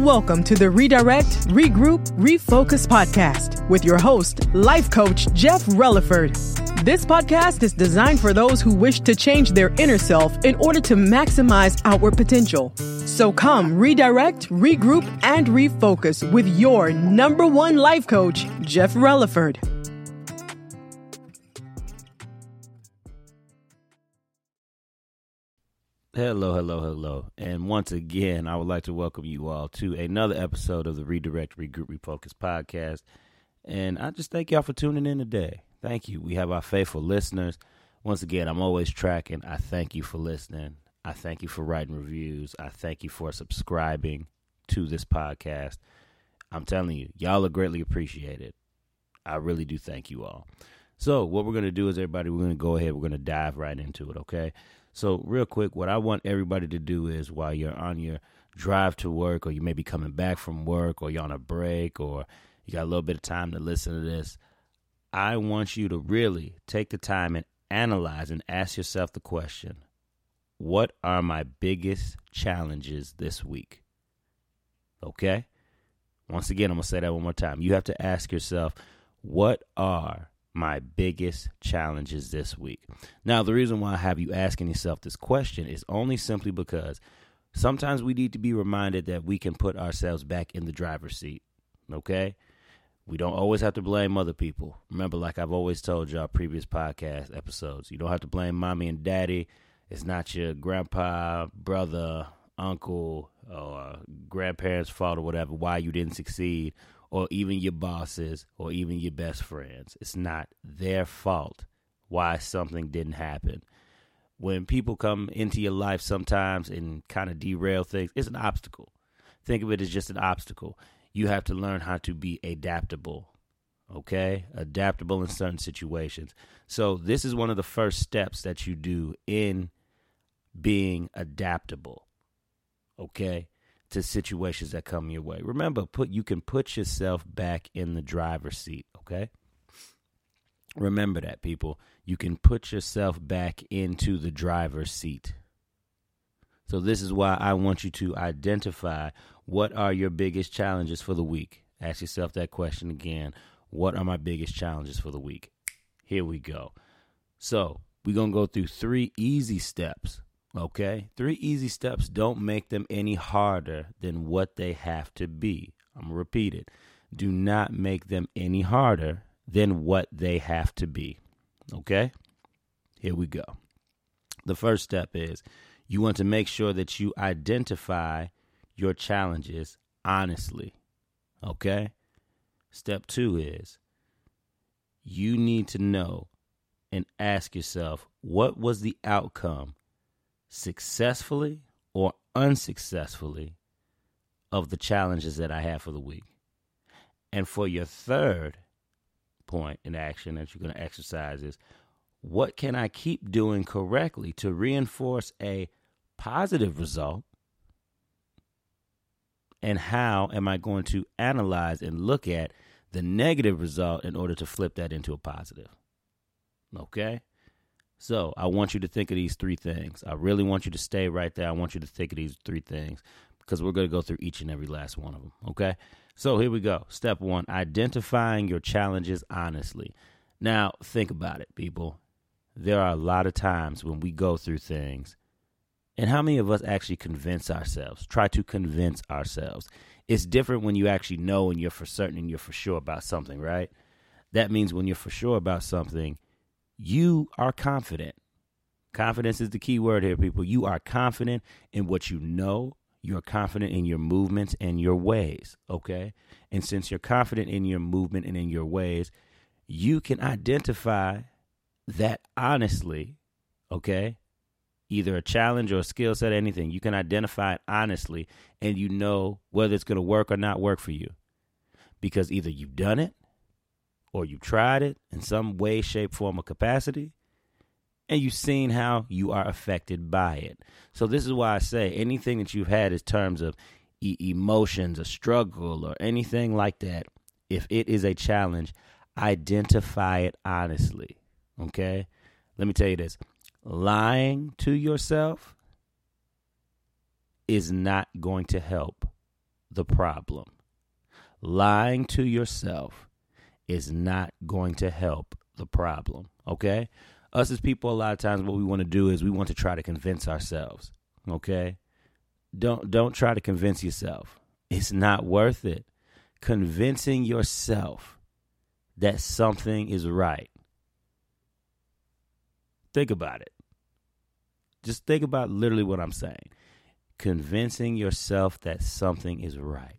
Welcome to the Redirect, Regroup, Refocus podcast with your host, life coach Jeff Relaford. This podcast is designed for those who wish to change their inner self in order to maximize outward potential. So come redirect, regroup, and refocus with your number one life coach, Jeff Relaford. Hello, hello, hello. And once again, I would like to welcome you all to another episode of the Redirect, Regroup, Refocus podcast. And I just thank y'all for tuning in today. Thank you. We have our faithful listeners. Once again, I'm always tracking. I thank you for listening. I thank you for writing reviews. I thank you for subscribing to this podcast. I'm telling you, y'all are greatly appreciated. I really do thank you all. So, what we're going to do is, everybody, we're going to go ahead. We're going to dive right into it, okay? So, real quick, what I want everybody to do is while you're on your drive to work, or you may be coming back from work, or you're on a break, or you got a little bit of time to listen to this, I want you to really take the time and analyze and ask yourself the question What are my biggest challenges this week? Okay? Once again, I'm going to say that one more time. You have to ask yourself, What are my biggest challenges this week? Now, the reason why I have you asking yourself this question is only simply because sometimes we need to be reminded that we can put ourselves back in the driver's seat. Okay? We don't always have to blame other people. Remember, like I've always told y'all previous podcast episodes, you don't have to blame mommy and daddy. It's not your grandpa, brother, uncle, or grandparents' fault or whatever why you didn't succeed or even your bosses or even your best friends. It's not their fault why something didn't happen. When people come into your life sometimes and kind of derail things, it's an obstacle. Think of it as just an obstacle. You have to learn how to be adaptable. Okay? Adaptable in certain situations. So, this is one of the first steps that you do in being adaptable. Okay? To situations that come your way. Remember, put you can put yourself back in the driver's seat, okay? Remember that, people. You can put yourself back into the driver's seat. So this is why I want you to identify what are your biggest challenges for the week. Ask yourself that question again. What are my biggest challenges for the week? Here we go. So, we're going to go through three easy steps Okay? Three easy steps don't make them any harder than what they have to be. I'm going to repeat it. Do not make them any harder than what they have to be. Okay? Here we go. The first step is you want to make sure that you identify your challenges honestly. Okay? Step two is you need to know and ask yourself what was the outcome successfully or unsuccessfully of the challenges that I have for the week. And for your third point in action that you're going to exercise is what can I keep doing correctly to reinforce a positive result? And how am I going to analyze and look at the negative result in order to flip that into a positive? Okay? So I want you to think of these three things. I really want you to stay right there. I want you to think of these three things because we're going to go through each and every last one of them. Okay. So here we go. Step one identifying your challenges honestly. Now, think about it, people. There are a lot of times when we go through things, and how many of us actually convince ourselves, try to convince ourselves? It's different when you actually know and you're for certain and you're for sure about something, right? That means when you're for sure about something, you are confident. Confidence is the key word here, people. You are confident in what you know. You're confident in your movements and your ways, okay? And since you're confident in your movement and in your ways, you can identify that honestly, okay? Either a challenge or a skill set, anything. You can identify it honestly and you know whether it's going to work or not work for you. Because either you've done it or you tried it in some way, shape, form, or capacity, and you've seen how you are affected by it. So, this is why I say anything that you've had in terms of e- emotions, a struggle, or anything like that, if it is a challenge, identify it honestly. Okay? Let me tell you this lying to yourself is not going to help the problem. Lying to yourself is not going to help the problem, okay? Us as people, a lot of times, what we want to do is we want to try to convince ourselves, okay? Don't don't try to convince yourself. It's not worth it. Convincing yourself that something is right. Think about it. Just think about literally what I'm saying. Convincing yourself that something is right.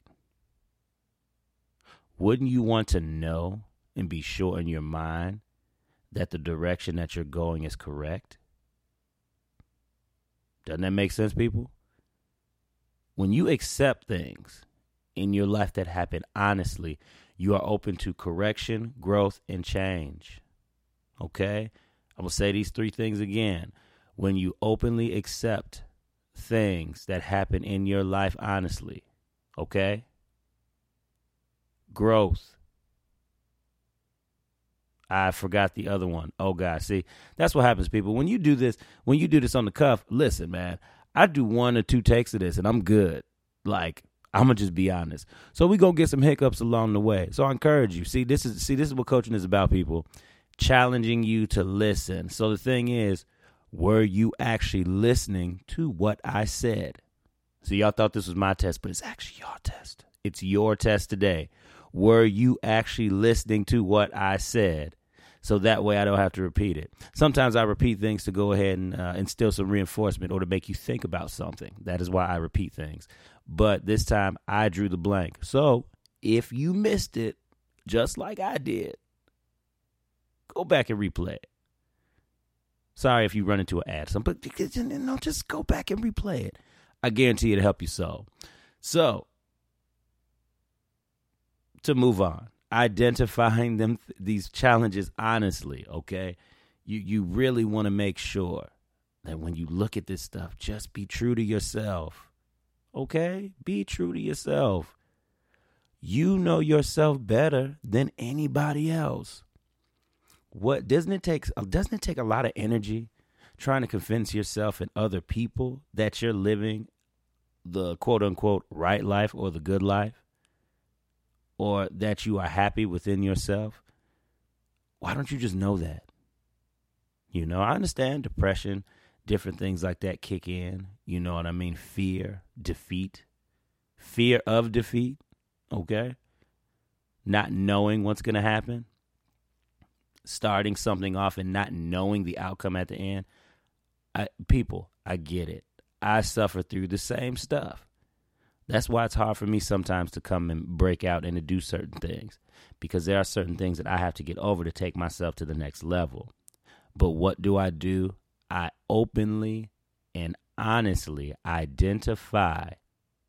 Wouldn't you want to know and be sure in your mind that the direction that you're going is correct? Doesn't that make sense, people? When you accept things in your life that happen honestly, you are open to correction, growth, and change. Okay? I'm going to say these three things again. When you openly accept things that happen in your life honestly, okay? Growth. I forgot the other one. Oh God, see, that's what happens, people. When you do this, when you do this on the cuff, listen, man. I do one or two takes of this, and I'm good. Like I'm gonna just be honest. So we gonna get some hiccups along the way. So I encourage you. See, this is see this is what coaching is about, people. Challenging you to listen. So the thing is, were you actually listening to what I said? So y'all thought this was my test, but it's actually your test. It's your test today. Were you actually listening to what I said? So that way I don't have to repeat it. Sometimes I repeat things to go ahead and uh, instill some reinforcement or to make you think about something. That is why I repeat things. But this time I drew the blank. So if you missed it, just like I did, go back and replay it. Sorry if you run into an ad, but you know, just go back and replay it. I guarantee it'll help you so. So to move on, identifying them these challenges honestly, okay? You you really want to make sure that when you look at this stuff, just be true to yourself. Okay? Be true to yourself. You know yourself better than anybody else. What doesn't it take uh, doesn't it take a lot of energy trying to convince yourself and other people that you're living the quote unquote right life or the good life? Or that you are happy within yourself, why don't you just know that? You know, I understand depression, different things like that kick in. You know what I mean? Fear, defeat, fear of defeat, okay? Not knowing what's going to happen, starting something off and not knowing the outcome at the end. I, people, I get it. I suffer through the same stuff. That's why it's hard for me sometimes to come and break out and to do certain things because there are certain things that I have to get over to take myself to the next level. But what do I do? I openly and honestly identify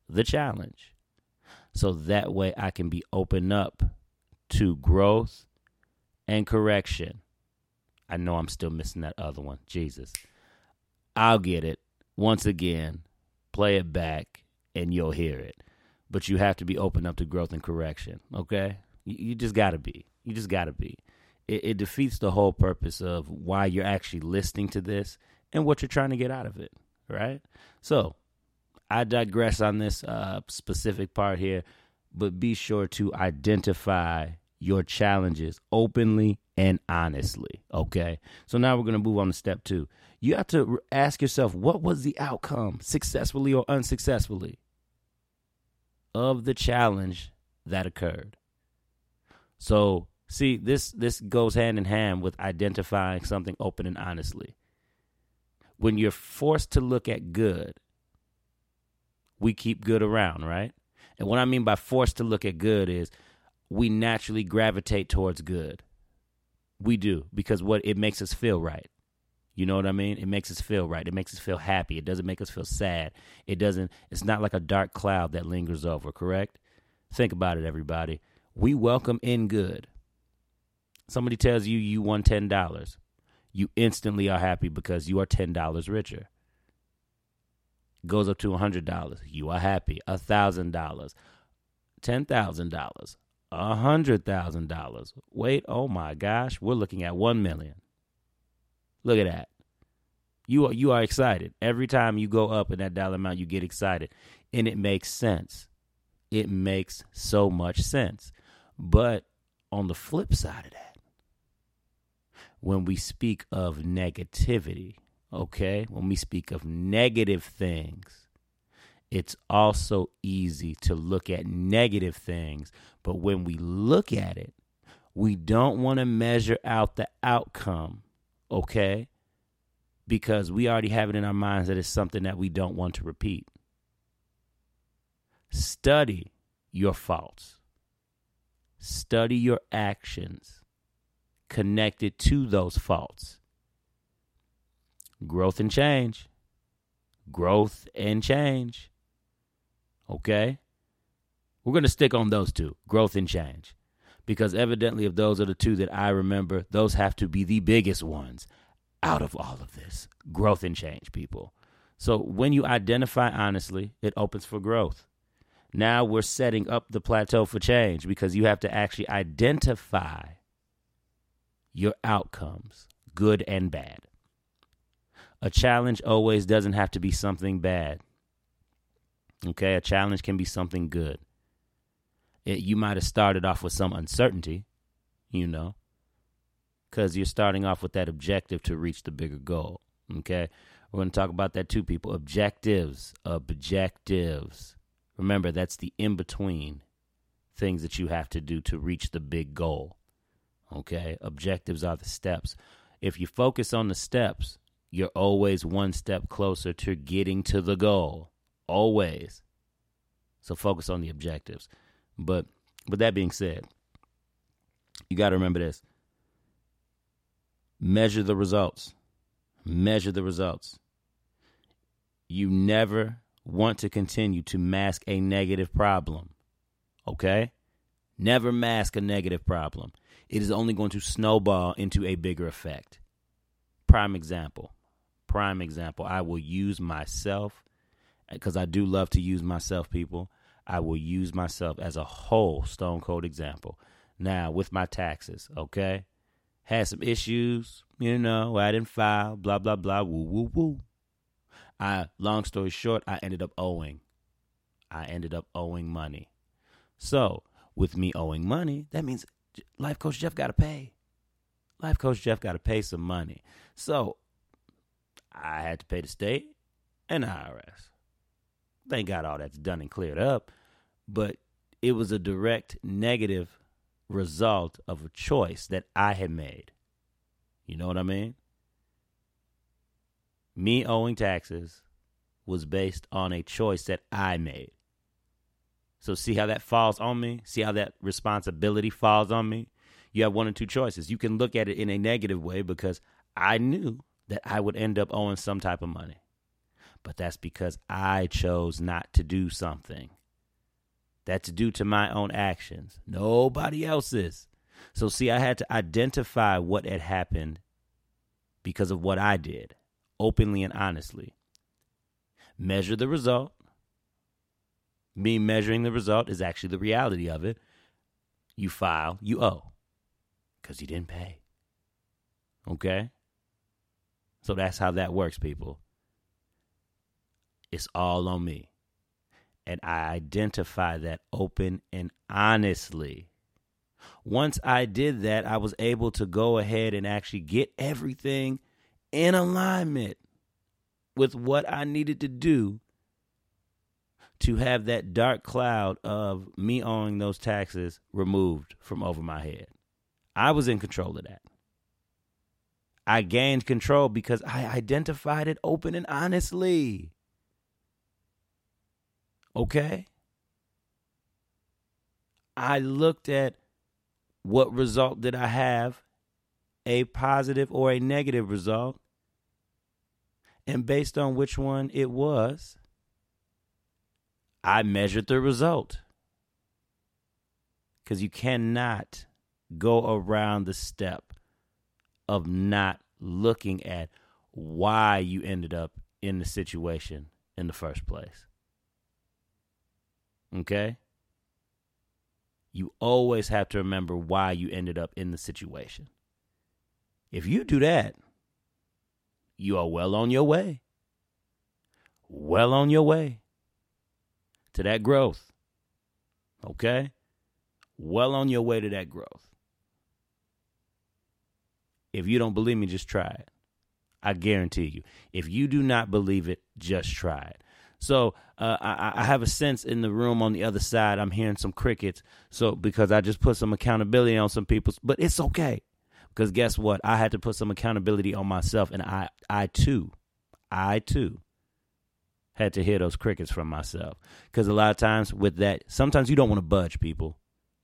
the challenge so that way I can be open up to growth and correction. I know I'm still missing that other one. Jesus. I'll get it. Once again, play it back and you'll hear it. But you have to be open up to growth and correction. Okay, you, you just got to be. You just got to be. It, it defeats the whole purpose of why you're actually listening to this and what you're trying to get out of it. Right. So I digress on this uh, specific part here, but be sure to identify your challenges openly and honestly. Okay. So now we're going to move on to step two. You have to ask yourself, what was the outcome, successfully or unsuccessfully? of the challenge that occurred. So, see, this this goes hand in hand with identifying something open and honestly. When you're forced to look at good, we keep good around, right? And what I mean by forced to look at good is we naturally gravitate towards good. We do because what it makes us feel right. You know what I mean? It makes us feel right. It makes us feel happy. It doesn't make us feel sad. It doesn't it's not like a dark cloud that lingers over, correct? Think about it everybody. We welcome in good. Somebody tells you you won $10. You instantly are happy because you are $10 richer. Goes up to $100. You are happy. $1,000. $10,000. $100,000. Wait, oh my gosh, we're looking at 1 million. Look at that. You are you are excited. Every time you go up in that dollar amount, you get excited. And it makes sense. It makes so much sense. But on the flip side of that, when we speak of negativity, okay, when we speak of negative things, it's also easy to look at negative things. But when we look at it, we don't want to measure out the outcome, okay? Because we already have it in our minds that it's something that we don't want to repeat. Study your faults, study your actions connected to those faults. Growth and change. Growth and change. Okay? We're going to stick on those two growth and change. Because evidently, if those are the two that I remember, those have to be the biggest ones out of all of this growth and change, people. So when you identify honestly, it opens for growth. Now we're setting up the plateau for change because you have to actually identify your outcomes, good and bad. A challenge always doesn't have to be something bad. Okay, a challenge can be something good. It, you might have started off with some uncertainty, you know, because you're starting off with that objective to reach the bigger goal. Okay, we're going to talk about that too, people. Objectives, objectives. Remember, that's the in between things that you have to do to reach the big goal. Okay, objectives are the steps. If you focus on the steps, you're always one step closer to getting to the goal. Always. So focus on the objectives. But with that being said, you got to remember this measure the results. Measure the results. You never want to continue to mask a negative problem. Okay? Never mask a negative problem. It is only going to snowball into a bigger effect. Prime example. Prime example. I will use myself because I do love to use myself, people. I will use myself as a whole stone cold example. Now, with my taxes, okay? Had some issues, you know, I didn't file, blah, blah, blah, woo, woo, woo. I, long story short, I ended up owing. I ended up owing money. So, with me owing money, that means Life Coach Jeff got to pay. Life Coach Jeff got to pay some money. So, I had to pay the state and the IRS. Thank God all that's done and cleared up. But it was a direct negative result of a choice that I had made. You know what I mean? Me owing taxes was based on a choice that I made. So see how that falls on me? See how that responsibility falls on me? You have one or two choices. You can look at it in a negative way because I knew that I would end up owing some type of money. But that's because I chose not to do something. That's due to my own actions, nobody else's. So, see, I had to identify what had happened because of what I did, openly and honestly. Measure the result. Me measuring the result is actually the reality of it. You file, you owe because you didn't pay. Okay? So that's how that works, people. It's all on me. And I identify that open and honestly. Once I did that, I was able to go ahead and actually get everything in alignment with what I needed to do to have that dark cloud of me owing those taxes removed from over my head. I was in control of that. I gained control because I identified it open and honestly. Okay? I looked at what result did I have, a positive or a negative result, and based on which one it was, I measured the result. Because you cannot go around the step of not looking at why you ended up in the situation in the first place. Okay? You always have to remember why you ended up in the situation. If you do that, you are well on your way. Well on your way to that growth. Okay? Well on your way to that growth. If you don't believe me, just try it. I guarantee you. If you do not believe it, just try it. So uh, I, I, have a sense in the room on the other side. I'm hearing some crickets. So because I just put some accountability on some people, but it's okay. Because guess what? I had to put some accountability on myself, and I, I too, I too, had to hear those crickets from myself. Because a lot of times with that, sometimes you don't want to budge, people.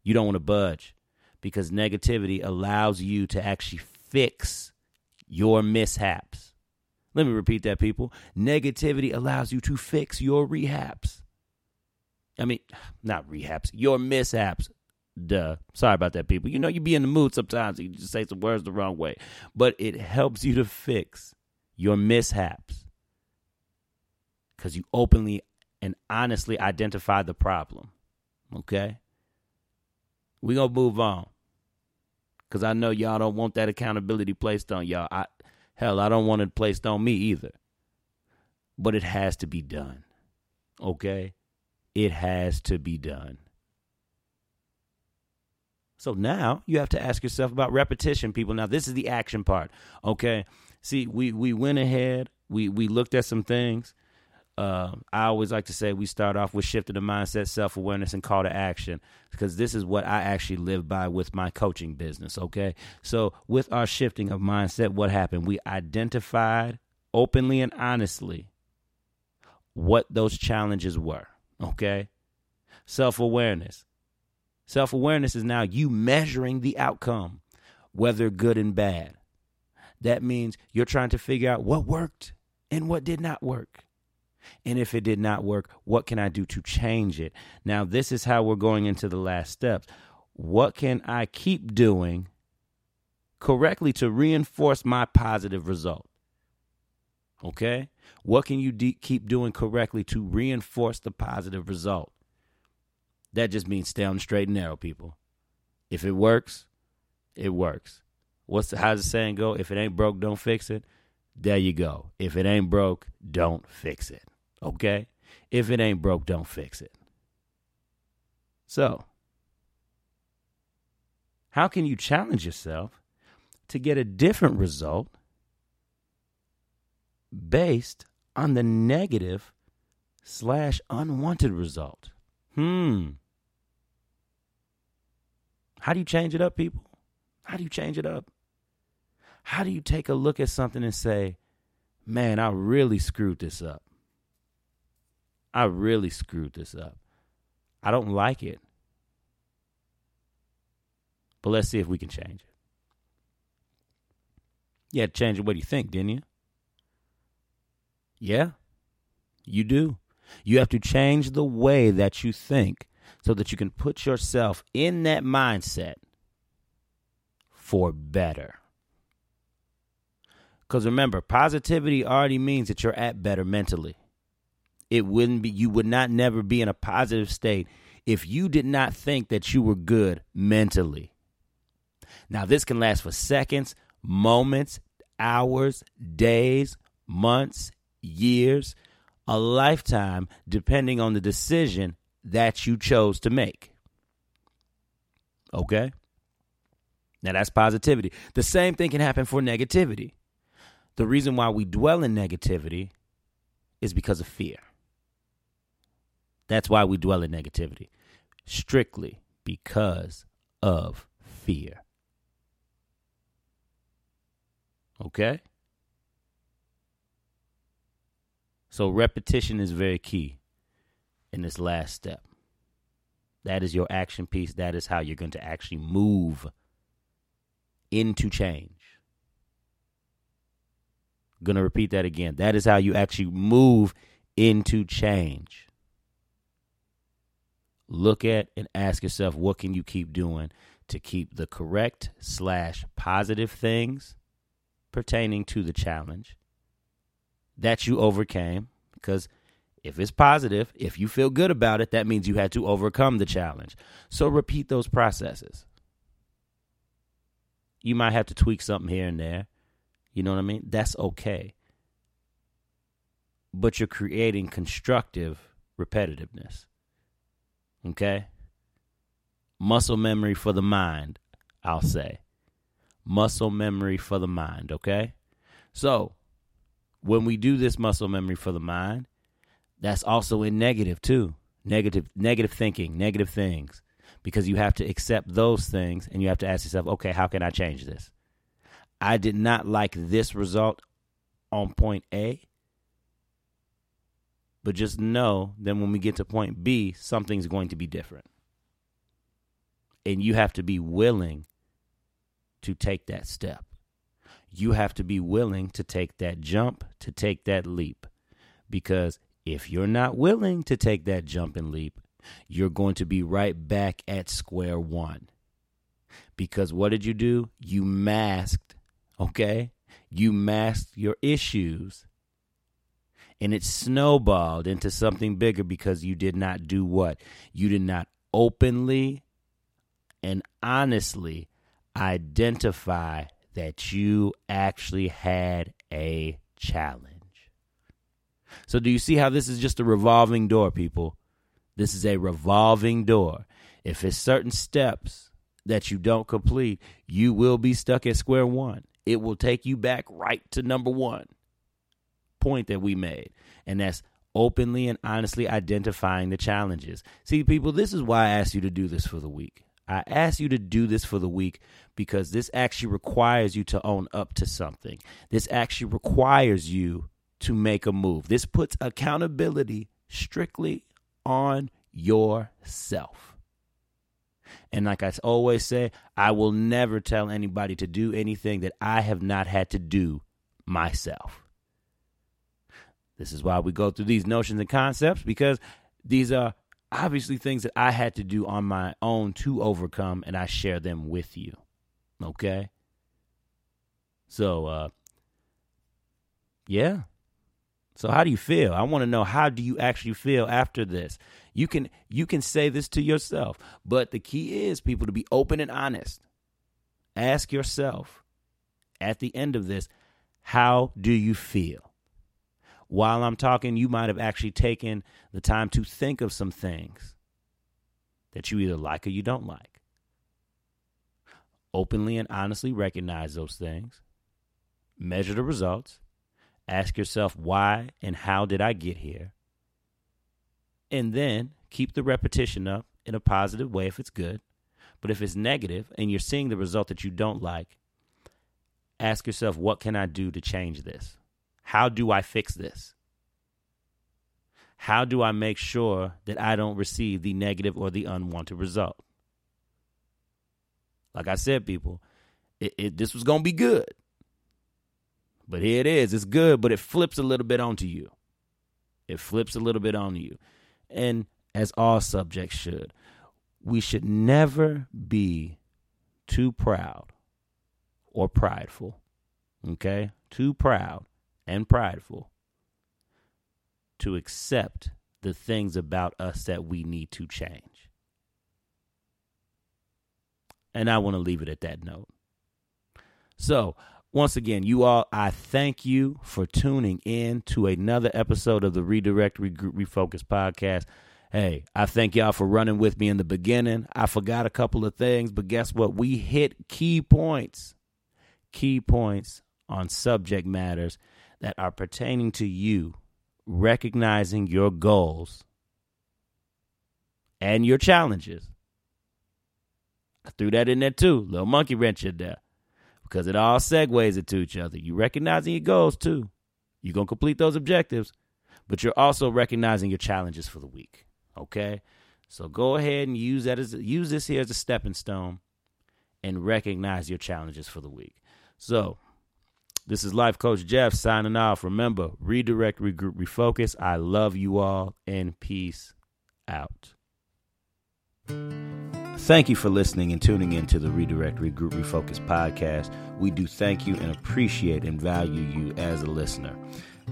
You don't want to budge because negativity allows you to actually fix your mishaps. Let me repeat that, people. Negativity allows you to fix your rehaps. I mean, not rehaps, your mishaps. Duh. Sorry about that, people. You know, you be in the mood sometimes. You just say some words the wrong way. But it helps you to fix your mishaps because you openly and honestly identify the problem. Okay? We're going to move on because I know y'all don't want that accountability placed on y'all. I, Hell, I don't want it placed on me either. But it has to be done. Okay? It has to be done. So now you have to ask yourself about repetition, people. Now this is the action part. Okay. See, we we went ahead, we we looked at some things, uh, I always like to say we start off with shifting the mindset, self awareness, and call to action because this is what I actually live by with my coaching business. Okay. So, with our shifting of mindset, what happened? We identified openly and honestly what those challenges were. Okay. Self awareness. Self awareness is now you measuring the outcome, whether good and bad. That means you're trying to figure out what worked and what did not work. And if it did not work, what can I do to change it? Now, this is how we're going into the last steps. What can I keep doing correctly to reinforce my positive result? Okay? What can you de- keep doing correctly to reinforce the positive result? That just means stay on the straight and narrow, people. If it works, it works. What's the, how's the saying go? If it ain't broke, don't fix it. There you go. If it ain't broke, don't fix it. Okay? If it ain't broke, don't fix it. So, how can you challenge yourself to get a different result based on the negative slash unwanted result? Hmm. How do you change it up, people? How do you change it up? How do you take a look at something and say, man, I really screwed this up? I really screwed this up. I don't like it. But let's see if we can change it. You had to change it. What do you think, didn't you? Yeah, you do. You have to change the way that you think so that you can put yourself in that mindset for better. Because remember, positivity already means that you're at better mentally it wouldn't be you would not never be in a positive state if you did not think that you were good mentally. Now this can last for seconds, moments, hours, days, months, years, a lifetime depending on the decision that you chose to make. Okay? Now that's positivity. The same thing can happen for negativity. The reason why we dwell in negativity is because of fear. That's why we dwell in negativity. Strictly because of fear. Okay? So repetition is very key in this last step. That is your action piece. That is how you're going to actually move into change. Going to repeat that again. That is how you actually move into change look at and ask yourself what can you keep doing to keep the correct slash positive things pertaining to the challenge that you overcame? Because if it's positive if you feel good about it that means you had to overcome the challenge. So repeat those processes. You might have to tweak something here and there. You know what i mean? That's okay. But you're creating constructive repetitiveness Okay? muscle memory for the mind, I'll say. Muscle memory for the mind, okay? So, when we do this muscle memory for the mind, that's also in negative too. Negative negative thinking, negative things. Because you have to accept those things and you have to ask yourself, okay, how can I change this? I did not like this result on point A. But just know that when we get to point B, something's going to be different. And you have to be willing to take that step. You have to be willing to take that jump, to take that leap. Because if you're not willing to take that jump and leap, you're going to be right back at square one. Because what did you do? You masked, okay? You masked your issues. And it snowballed into something bigger because you did not do what? You did not openly and honestly identify that you actually had a challenge. So, do you see how this is just a revolving door, people? This is a revolving door. If it's certain steps that you don't complete, you will be stuck at square one. It will take you back right to number one point that we made, and that's openly and honestly identifying the challenges. See, people, this is why I asked you to do this for the week. I asked you to do this for the week because this actually requires you to own up to something. This actually requires you to make a move. This puts accountability strictly on yourself. And like I always say, I will never tell anybody to do anything that I have not had to do myself. This is why we go through these notions and concepts because these are obviously things that I had to do on my own to overcome, and I share them with you. Okay? So, uh, yeah. So how do you feel? I want to know how do you actually feel after this? You can you can say this to yourself, but the key is people to be open and honest. Ask yourself at the end of this, how do you feel? While I'm talking, you might have actually taken the time to think of some things that you either like or you don't like. Openly and honestly recognize those things. Measure the results Ask yourself why and how did I get here? And then keep the repetition up in a positive way if it's good. But if it's negative and you're seeing the result that you don't like, ask yourself, what can I do to change this? How do I fix this? How do I make sure that I don't receive the negative or the unwanted result? Like I said, people, it, it, this was going to be good. But here it is. It's good, but it flips a little bit onto you. It flips a little bit onto you. And as all subjects should, we should never be too proud or prideful. Okay? Too proud and prideful to accept the things about us that we need to change. And I want to leave it at that note. So, once again, you all, I thank you for tuning in to another episode of the Redirect, Regroup, Refocus podcast. Hey, I thank y'all for running with me in the beginning. I forgot a couple of things, but guess what? We hit key points, key points on subject matters that are pertaining to you, recognizing your goals and your challenges. I threw that in there too, little monkey wrench in there because it all segues into each other. You recognizing your goals too. You're to complete those objectives, but you're also recognizing your challenges for the week. Okay? So go ahead and use that as use this here as a stepping stone and recognize your challenges for the week. So, this is Life Coach Jeff signing off. Remember, redirect, regroup, refocus. I love you all and peace out. Thank you for listening and tuning in to the Redirect, Regroup, Refocus podcast. We do thank you and appreciate and value you as a listener.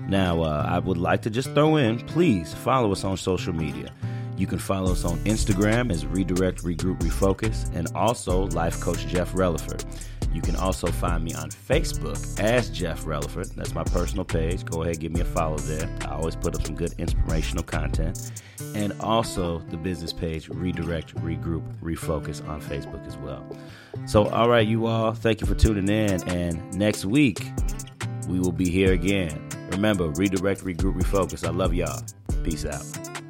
Now, uh, I would like to just throw in, please follow us on social media. You can follow us on Instagram as Redirect, Regroup, Refocus, and also Life Coach Jeff Relaford. You can also find me on Facebook as Jeff Relaford. That's my personal page. Go ahead, give me a follow there. I always put up some good inspirational content. And also the business page, Redirect, Regroup, Refocus on Facebook as well. So, all right, you all, thank you for tuning in. And next week, we will be here again. Remember, redirect, regroup, refocus. I love y'all. Peace out.